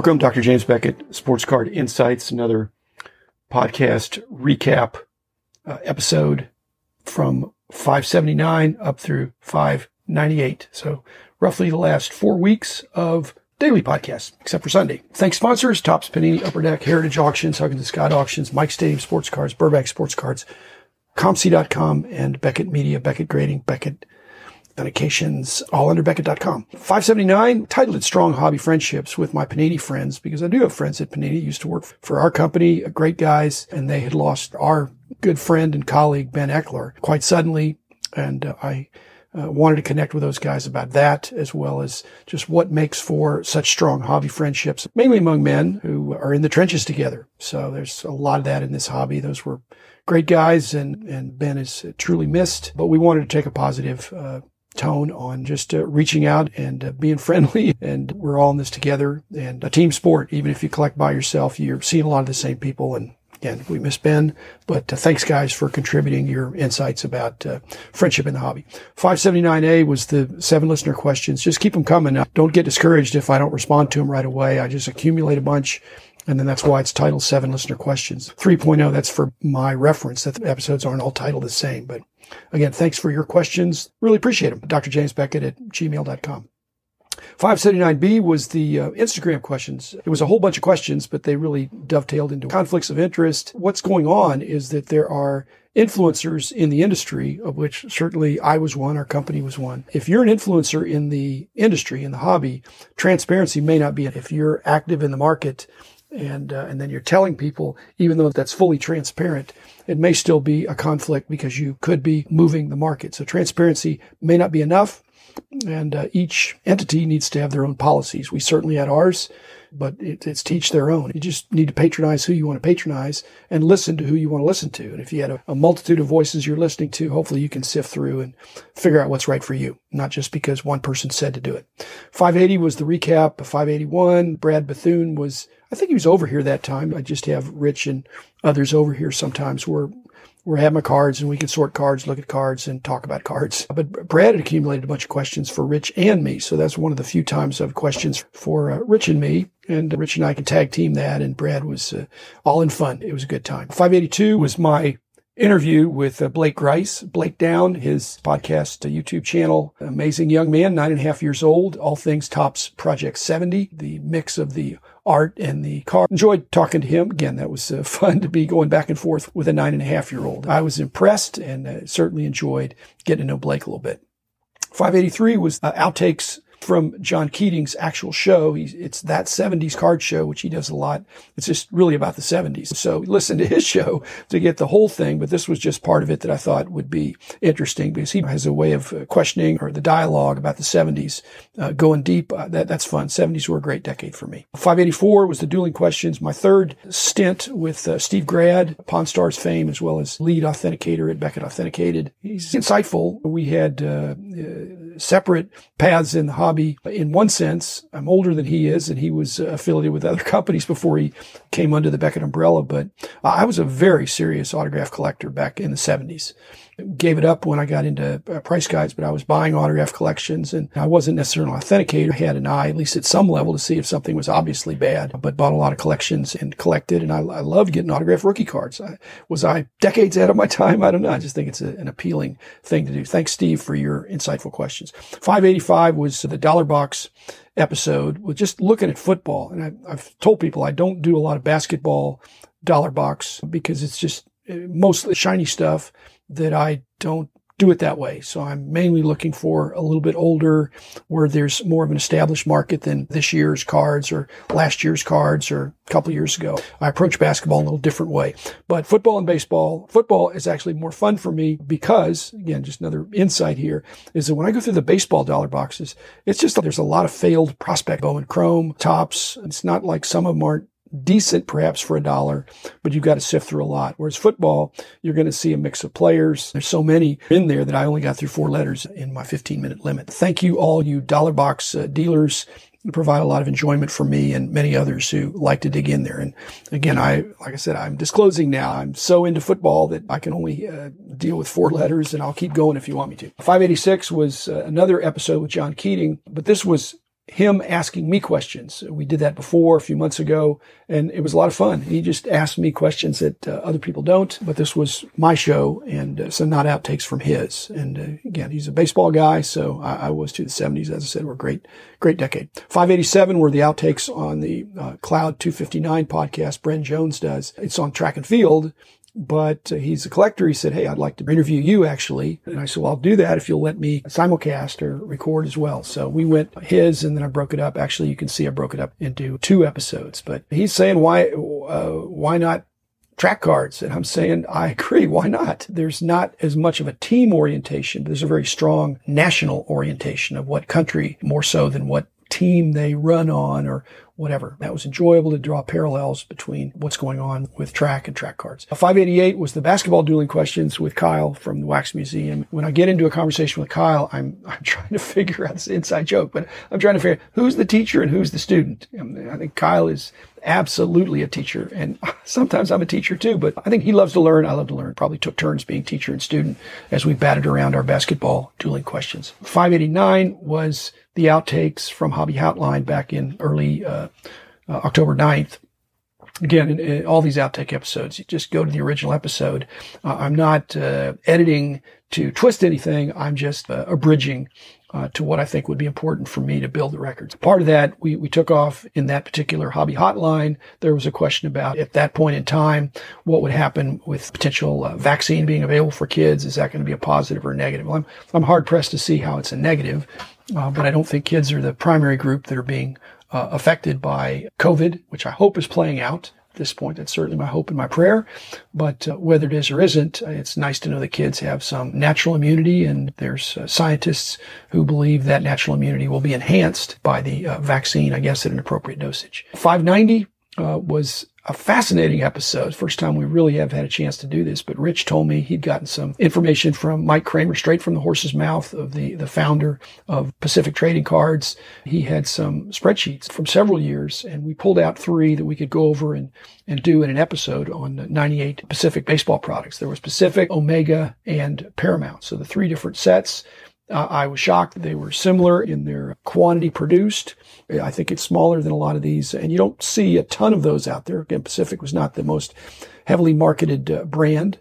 Welcome, Dr. James Beckett, Sports Card Insights, another podcast recap uh, episode from 579 up through 598. So roughly the last four weeks of daily podcasts, except for Sunday. Thanks sponsors, Topps Panini, Upper Deck, Heritage Auctions, Huggins Scott Auctions, Mike Stadium Sports Cards, Burbank Sports Cards, ComC.com, and Beckett Media, Beckett Grading, Beckett Authentications, all under Beckett.com. 579, titled it Strong Hobby Friendships with my Panini friends, because I do have friends at Panini, used to work for our company, great guys, and they had lost our good friend and colleague, Ben Eckler, quite suddenly. And uh, I uh, wanted to connect with those guys about that, as well as just what makes for such strong hobby friendships, mainly among men who are in the trenches together. So there's a lot of that in this hobby. Those were great guys, and, and Ben is truly missed, but we wanted to take a positive uh, tone on just uh, reaching out and uh, being friendly. And we're all in this together and a team sport. Even if you collect by yourself, you're seeing a lot of the same people. And again, we miss Ben, but uh, thanks guys for contributing your insights about uh, friendship in the hobby. 579A was the seven listener questions. Just keep them coming. Don't get discouraged if I don't respond to them right away. I just accumulate a bunch. And then that's why it's titled Seven Listener Questions. 3.0, that's for my reference that the episodes aren't all titled the same, but Again, thanks for your questions. Really appreciate them. Dr. James Beckett at gmail.com. 579B was the uh, Instagram questions. It was a whole bunch of questions, but they really dovetailed into conflicts of interest. What's going on is that there are influencers in the industry, of which certainly I was one, our company was one. If you're an influencer in the industry, in the hobby, transparency may not be. It. If you're active in the market and uh, and then you're telling people, even though that's fully transparent, it may still be a conflict because you could be moving the market. So transparency may not be enough, and uh, each entity needs to have their own policies. We certainly had ours, but it, it's teach their own. You just need to patronize who you want to patronize and listen to who you want to listen to. And if you had a, a multitude of voices you're listening to, hopefully you can sift through and figure out what's right for you, not just because one person said to do it. 580 was the recap. 581, Brad Bethune was I think he was over here that time. I just have Rich and others over here sometimes where we're having my cards and we can sort cards, look at cards and talk about cards. But Brad had accumulated a bunch of questions for Rich and me. So that's one of the few times have questions for uh, Rich and me. And Rich and I can tag team that. And Brad was uh, all in fun. It was a good time. 582 was my interview with uh, Blake Grice, Blake Down, his podcast, uh, YouTube channel. Amazing young man, nine and a half years old, all things Topps Project 70, the mix of the art and the car. Enjoyed talking to him. Again, that was uh, fun to be going back and forth with a nine and a half year old. I was impressed and uh, certainly enjoyed getting to know Blake a little bit. 583 was uh, outtakes from John Keating's actual show. He's, it's that 70s card show, which he does a lot. It's just really about the 70s. So listen to his show to get the whole thing. But this was just part of it that I thought would be interesting because he has a way of uh, questioning or the dialogue about the 70s, uh, going deep. Uh, that, that's fun. 70s were a great decade for me. 584 was the dueling questions. My third stint with uh, Steve Grad, Pawn Stars fame, as well as lead authenticator at Beckett Authenticated. He's insightful. We had uh, uh, separate paths in the hobby in one sense. I'm older than he is, and he was uh, affiliated with other companies before he came under the Beckett umbrella. But I was a very serious autograph collector back in the 70s gave it up when I got into uh, price guides, but I was buying autograph collections and I wasn't necessarily an authenticator. I had an eye, at least at some level, to see if something was obviously bad, but bought a lot of collections and collected. And I, I loved getting autograph rookie cards. I, was I decades ahead of my time? I don't know. I just think it's a, an appealing thing to do. Thanks, Steve, for your insightful questions. 585 was the dollar box episode with just looking at football. And I, I've told people I don't do a lot of basketball dollar box because it's just uh, mostly shiny stuff that I don't do it that way. So I'm mainly looking for a little bit older where there's more of an established market than this year's cards or last year's cards or a couple years ago. I approach basketball in a little different way, but football and baseball, football is actually more fun for me because again, just another insight here is that when I go through the baseball dollar boxes, it's just there's a lot of failed prospect Bowman Chrome Topps. It's not like some of them aren't decent perhaps for a dollar, but you've got to sift through a lot. Whereas football, you're going to see a mix of players. There's so many in there that I only got through four letters in my 15 minute limit. Thank you all you dollar box uh, dealers provide a lot of enjoyment for me and many others who like to dig in there. And again, I, like I said, I'm disclosing now. I'm so into football that I can only uh, deal with four letters and I'll keep going if you want me to. 586 was uh, another episode with John Keating, but this was him asking me questions. We did that before a few months ago and it was a lot of fun. He just asked me questions that uh, other people don't, but this was my show and uh, so not outtakes from his. And uh, again, he's a baseball guy. So I, I, was to the seventies. As I said, were great, great decade. 587 were the outtakes on the uh, Cloud 259 podcast Bren Jones does. It's on track and field but uh, he's a collector. He said, Hey, I'd like to interview you actually. And I said, well, I'll do that if you'll let me simulcast or record as well. So we went his and then I broke it up. Actually, you can see I broke it up into two episodes, but he's saying, why, uh, why not track cards? And I'm saying, I agree. Why not? There's not as much of a team orientation, there's a very strong national orientation of what country more so than what team they run on or whatever. That was enjoyable to draw parallels between what's going on with track and track cards. 588 was the basketball dueling questions with Kyle from the Wax Museum. When I get into a conversation with Kyle, I'm, I'm trying to figure out this inside joke, but I'm trying to figure out who's the teacher and who's the student. Um, I think Kyle is absolutely a teacher. And sometimes I'm a teacher too, but I think he loves to learn. I love to learn. Probably took turns being teacher and student as we batted around our basketball dueling questions. 589 was the outtakes from Hobby Hotline back in early uh, uh, October 9th. Again, in, in all these outtake episodes, you just go to the original episode. Uh, I'm not uh, editing to twist anything. I'm just uh, abridging uh, to what I think would be important for me to build the records. Part of that, we, we took off in that particular hobby hotline. There was a question about at that point in time, what would happen with potential uh, vaccine being available for kids? Is that going to be a positive or a negative? Well, I'm, I'm hard pressed to see how it's a negative, uh, but I don't think kids are the primary group that are being uh, affected by COVID, which I hope is playing out at this point. That's certainly my hope and my prayer. But uh, whether it is or isn't, it's nice to know the kids have some natural immunity, and there's uh, scientists who believe that natural immunity will be enhanced by the uh, vaccine, I guess, at an appropriate dosage. 590 uh, was a fascinating episode. First time we really have had a chance to do this, but Rich told me he'd gotten some information from Mike Cramer straight from the horse's mouth of the, the founder of Pacific Trading Cards. He had some spreadsheets from several years and we pulled out three that we could go over and, and do in an episode on 98 Pacific baseball products. There was Pacific, Omega, and Paramount. So the three different sets. Uh, I was shocked that they were similar in their quantity produced. I think it's smaller than a lot of these, and you don't see a ton of those out there. Again, Pacific was not the most heavily marketed uh, brand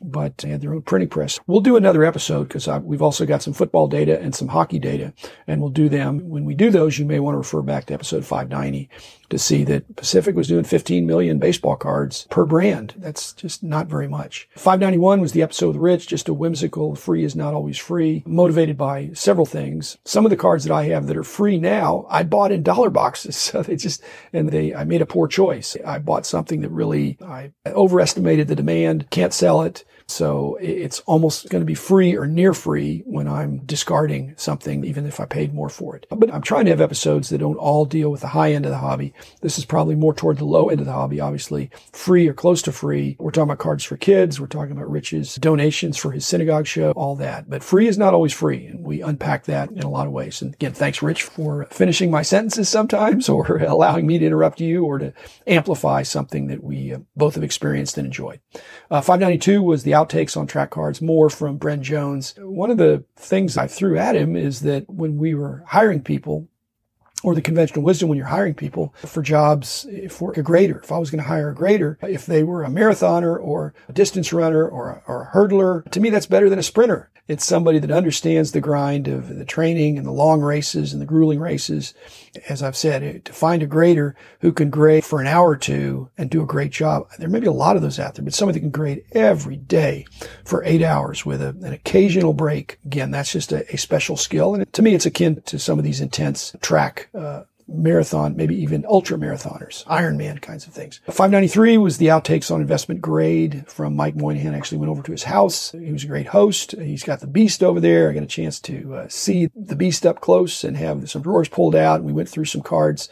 but they had their own printing press. We'll do another episode because uh, we've also got some football data and some hockey data, and we'll do them. When we do those, you may want to refer back to episode 590 to see that Pacific was doing 15 million baseball cards per brand. That's just not very much. 591 was the episode with Rich, just a whimsical, free is not always free, motivated by several things. Some of the cards that I have that are free now, I bought in dollar boxes. So they just, and they, I made a poor choice. I bought something that really, I overestimated the demand, can't sell it. So it's almost going to be free or near free when I'm discarding something, even if I paid more for it. But I'm trying to have episodes that don't all deal with the high end of the hobby. This is probably more toward the low end of the hobby, obviously free or close to free. We're talking about cards for kids. We're talking about Rich's donations for his synagogue show, all that. But free is not always free. And we unpack that in a lot of ways. And again, thanks, Rich, for finishing my sentences sometimes or allowing me to interrupt you or to amplify something that we uh, both have experienced and enjoyed. Uh, 592 was the outtakes on track cards, more from Bren Jones. One of the things I threw at him is that when we were hiring people, or the conventional wisdom when you're hiring people for jobs for a grader. If I was going to hire a grader, if they were a marathoner or a distance runner or a, or a hurdler, to me, that's better than a sprinter. It's somebody that understands the grind of the training and the long races and the grueling races. As I've said, to find a grader who can grade for an hour or two and do a great job. There may be a lot of those out there, but somebody that can grade every day for eight hours with a, an occasional break. Again, that's just a, a special skill. And to me, it's akin to some of these intense track uh, marathon, maybe even ultra marathoners, Ironman kinds of things. 593 was the outtakes on investment grade from Mike Moynihan. I actually went over to his house. He was a great host. He's got the beast over there. I got a chance to uh, see the beast up close and have some drawers pulled out. And we went through some cards.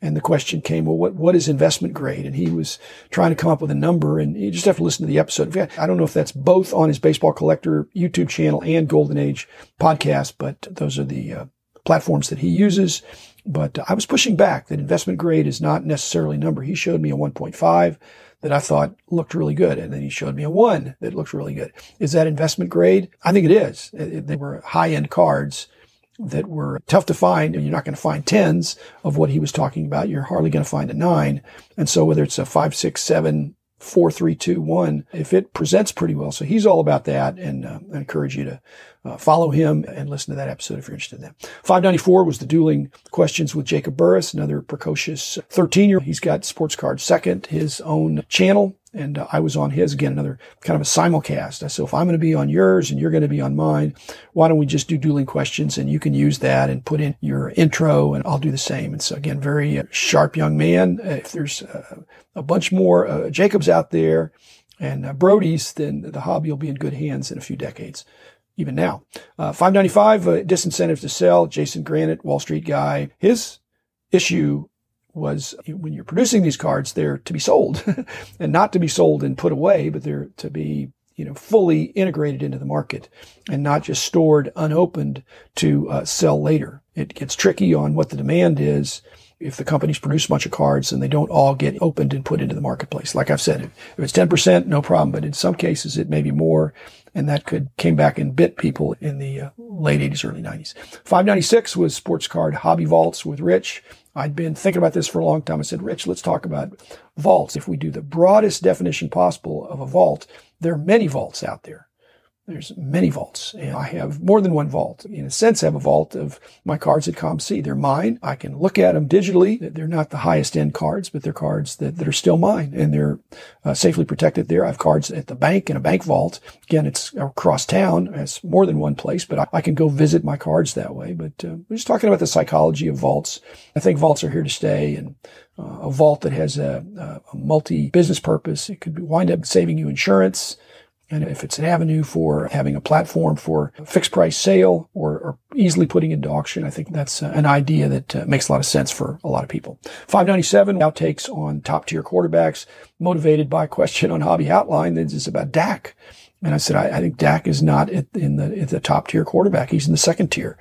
And the question came, well, what, what is investment grade? And he was trying to come up with a number and you just have to listen to the episode. I don't know if that's both on his baseball collector YouTube channel and Golden Age podcast, but those are the uh, platforms that he uses. But I was pushing back that investment grade is not necessarily a number. He showed me a 1.5 that I thought looked really good. And then he showed me a one that looked really good. Is that investment grade? I think it is. They were high end cards that were tough to find. And you're not going to find tens of what he was talking about. You're hardly going to find a nine. And so whether it's a five, six, seven, four, three, two, one, if it presents pretty well. So he's all about that. And uh, I encourage you to uh, follow him and listen to that episode if you're interested in that. 594 was the dueling questions with Jacob Burris, another precocious 13 year. He's got sports card second, his own channel. And uh, I was on his again, another kind of a simulcast. I said, if I'm going to be on yours and you're going to be on mine, why don't we just do dueling questions and you can use that and put in your intro and I'll do the same. And so again, very uh, sharp young man. Uh, if there's uh, a bunch more uh, Jacobs out there and uh, Brody's, then the hobby will be in good hands in a few decades even now. Uh, 595, uh, disincentives to sell. Jason Granite, Wall Street guy. His issue was when you're producing these cards, they're to be sold and not to be sold and put away, but they're to be, you know, fully integrated into the market and not just stored unopened to uh, sell later. It gets tricky on what the demand is if the companies produce a bunch of cards and they don't all get opened and put into the marketplace. Like I've said, if it's 10%, no problem. But in some cases, it may be more. And that could came back and bit people in the uh, late 80s, early 90s. 596 was sports card hobby vaults with Rich. I'd been thinking about this for a long time. I said, Rich, let's talk about vaults. If we do the broadest definition possible of a vault, there are many vaults out there. There's many vaults and I have more than one vault. In a sense, I have a vault of my cards at COMC. They're mine. I can look at them digitally. They're not the highest end cards, but they're cards that, that are still mine and they're uh, safely protected there. I have cards at the bank in a bank vault. Again, it's across town. It's more than one place, but I, I can go visit my cards that way. But uh, we're just talking about the psychology of vaults. I think vaults are here to stay and uh, a vault that has a, a multi business purpose. It could wind up saving you insurance. And if it's an avenue for having a platform for fixed price sale or, or easily putting into auction, I think that's uh, an idea that uh, makes a lot of sense for a lot of people. 597 outtakes on top tier quarterbacks motivated by a question on Hobby Hotline that is about Dak. And I said, I, I think Dak is not in the, in the top tier quarterback. He's in the second tier.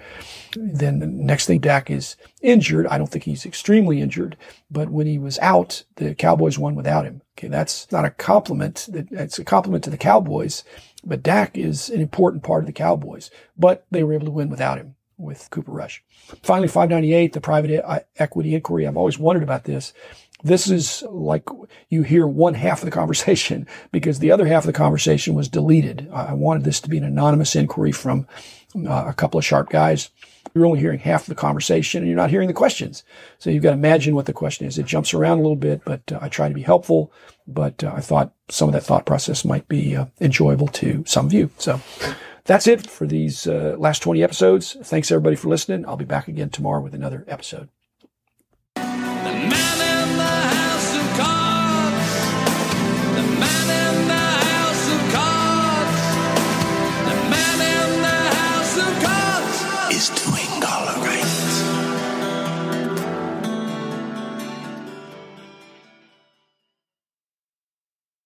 Then the next thing, Dak is injured. I don't think he's extremely injured, but when he was out, the Cowboys won without him. Okay. That's not a compliment. It's a compliment to the Cowboys, but Dak is an important part of the Cowboys, but they were able to win without him with Cooper Rush. Finally, 598, the private uh, equity inquiry. I've always wondered about this. This is like you hear one half of the conversation because the other half of the conversation was deleted. I wanted this to be an anonymous inquiry from uh, a couple of sharp guys you're only hearing half the conversation and you're not hearing the questions. So you've got to imagine what the question is. It jumps around a little bit, but uh, I try to be helpful. But uh, I thought some of that thought process might be uh, enjoyable to some of you. So that's it for these last 20 episodes. Thanks everybody for listening. I'll be back again tomorrow with another episode.